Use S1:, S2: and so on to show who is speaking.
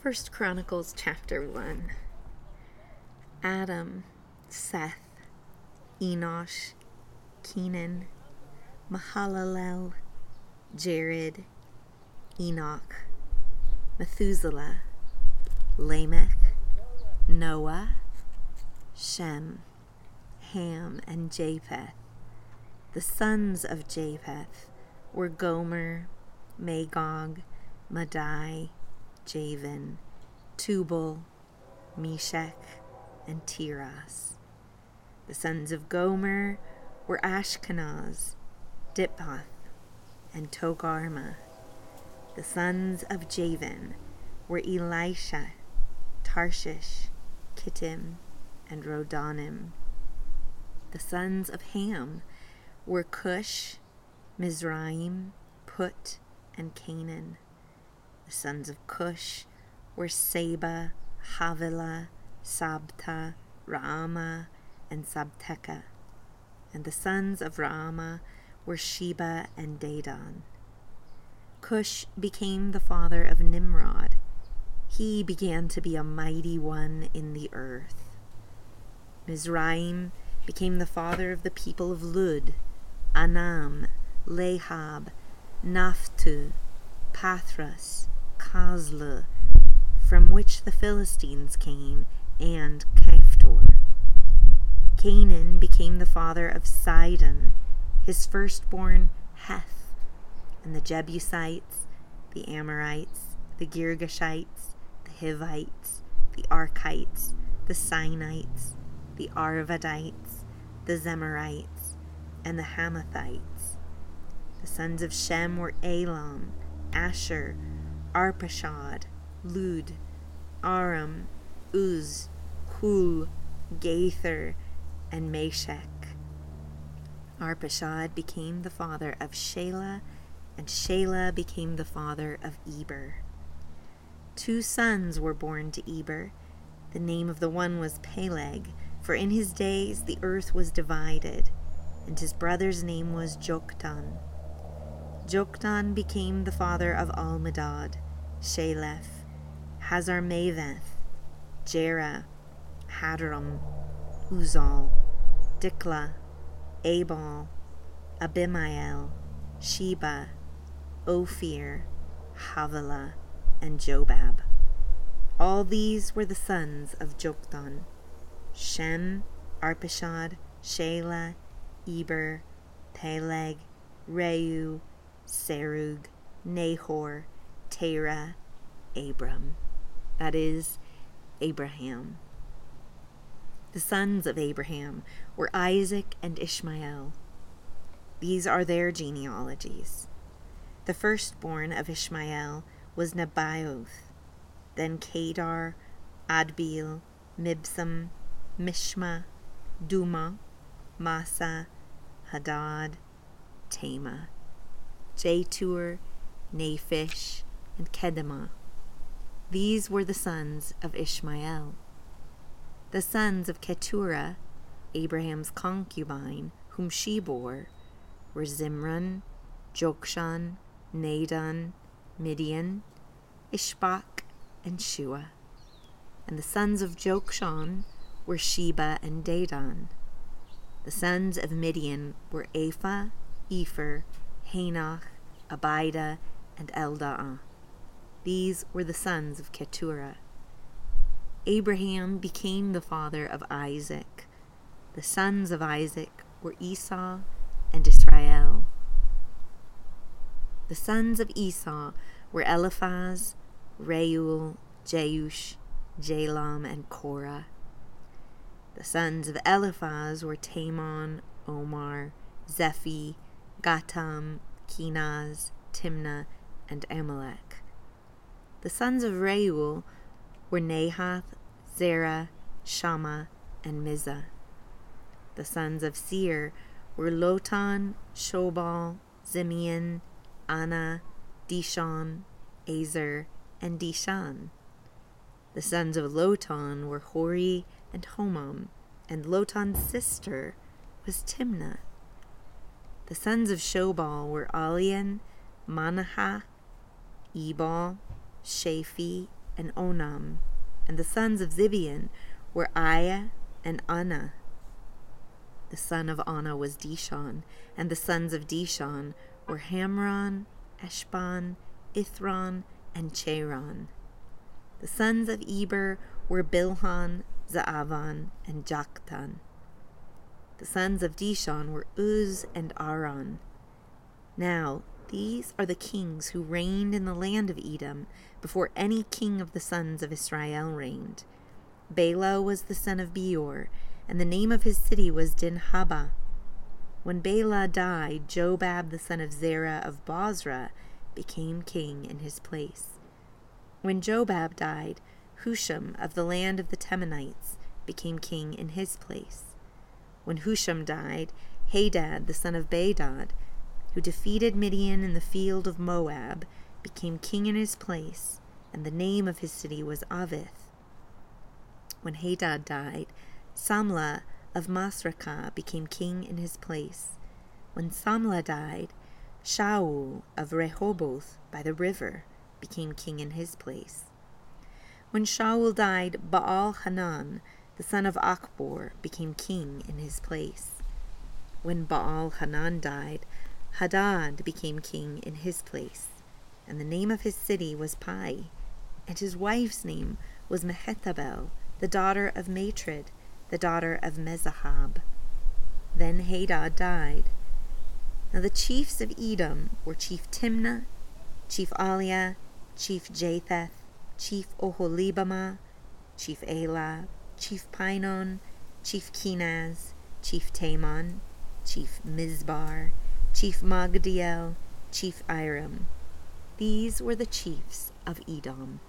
S1: First Chronicles chapter 1 Adam, Seth, Enosh, Kenan, Mahalalel, Jared, Enoch, Methuselah, Lamech, Noah, Shem, Ham, and Japheth. The sons of Japheth were Gomer, Magog, Madai, Javan, Tubal, Meshech, and Tiras. The sons of Gomer were Ashkenaz, Diphath, and Togarmah. The sons of Javan were Elishah, Tarshish, Kittim, and Rodanim. The sons of Ham were Cush, Mizraim, Put, and Canaan. The sons of Cush were Seba, Havilah, Sabta, Raama, and Sabteca. And the sons of Raama were Sheba and Dedan. Cush became the father of Nimrod. He began to be a mighty one in the earth. Mizraim became the father of the people of Lud, Anam, Lehab, Naphtuh, Pathrus, Casluh, from which the Philistines came, and Caphtor. Canaan became the father of Sidon, his firstborn Heth, and the Jebusites, the Amorites, the Girgashites, the Hivites, the Arkites, the Sinites, the Arvadites, the Zemarites, and the Hamathites. The sons of Shem were Elam, Asshur, Arpachshad, Lud, Aram, Uz, Hul, Gether, and Meshech. Arpachshad became the father of Shelah, and Shelah became the father of Eber. Two sons were born to Eber. The name of the one was Peleg, for in his days the earth was divided, and his brother's name was Joktan. Joktan became the father of Almodad, Sheleph, Hazarmaveth, Jerah, Hadoram, Uzal, Diklah, Abal, Abimael, Sheba, Ophir, Havilah, and Jobab. All these were the sons of Joktan Shem, Arpachshad, Shelah, Eber, Peleg, Reu, Serug, Nahor, Terah, Abram. That is, Abraham. The sons of Abraham were Isaac and Ishmael. These are their genealogies. The firstborn of Ishmael was Nebaioth, then Kedar, Adbeel, Mibsam, Mishma, Dumah, Massa, Hadad, Tema. Jetur, Naphish, and Kedemah. These were the sons of Ishmael. The sons of Keturah, Abraham's concubine, whom she bore, were Zimran, Jokshan, Nadon, Midian, Ishbak, and Shuah. And the sons of Jokshan were Sheba and Dedan. The sons of Midian were Ephah, Epher, Hanoch, Abida, and Eldaah. These were the sons of Keturah. Abraham became the father of Isaac. The sons of Isaac were Esau and Israel. The sons of Esau were Eliphaz, Reuel, Jeush, Jalam, and Korah. The sons of Eliphaz were Teman, Omar, Zephi, Gatam, Kenaz, Timna, and Amalek. The sons of Reuel were Nahath, Zerah, Shammah, and Mizzah. The sons of Seir were Lotan, Shobal, Zibeon, Anah, Dishon, Ezer, and Dishan. The sons of Lotan were Hori and Homam, and Lotan's sister was Timna. The sons of Shobal were Alian, Manahath, Ebal, Shephi, and Onam. And the sons of Zibeon were Aiah and Anah. The son of Anah was Dishon, and the sons of Dishon were Hamran, Eshban, Ithran, and Cheran. The sons of Eber were Bilhan, Zaavan, and Joktan. The sons of Dishon were Uz and Aran. Now, these are the kings who reigned in the land of Edom before any king of the sons of Israel reigned. Bela was the son of Beor, and the name of his city was Dinhabah. When Bela died, Jobab the son of Zerah of Bozrah became king in his place. When Jobab died, Husham of the land of the Temanites became king in his place. When Husham died, Hadad the son of Bedad, who defeated Midian in the field of Moab, became king in his place, and the name of his city was Avith. When Hadad died, Samlah of Masrekah became king in his place. When Samlah died, Shaul of Rehoboth by the river became king in his place. When Shaul died, Baal Hanan, the son of Achbor, became king in his place. When Baal Hanan died, Hadad became king in his place, and the name of his city was Pai, and his wife's name was Mehetabel, the daughter of Matred, the daughter of Mezahab. Then Hadad died. Now the chiefs of Edom were Chief Timna, Chief Aliah, Chief Jetheth, Chief Oholibamah, Chief Elah, Chief Pinon, Chief Kenaz, Chief Teman, Chief Mibzar, Chief Magdiel, Chief Iram. These were the chiefs of Edom.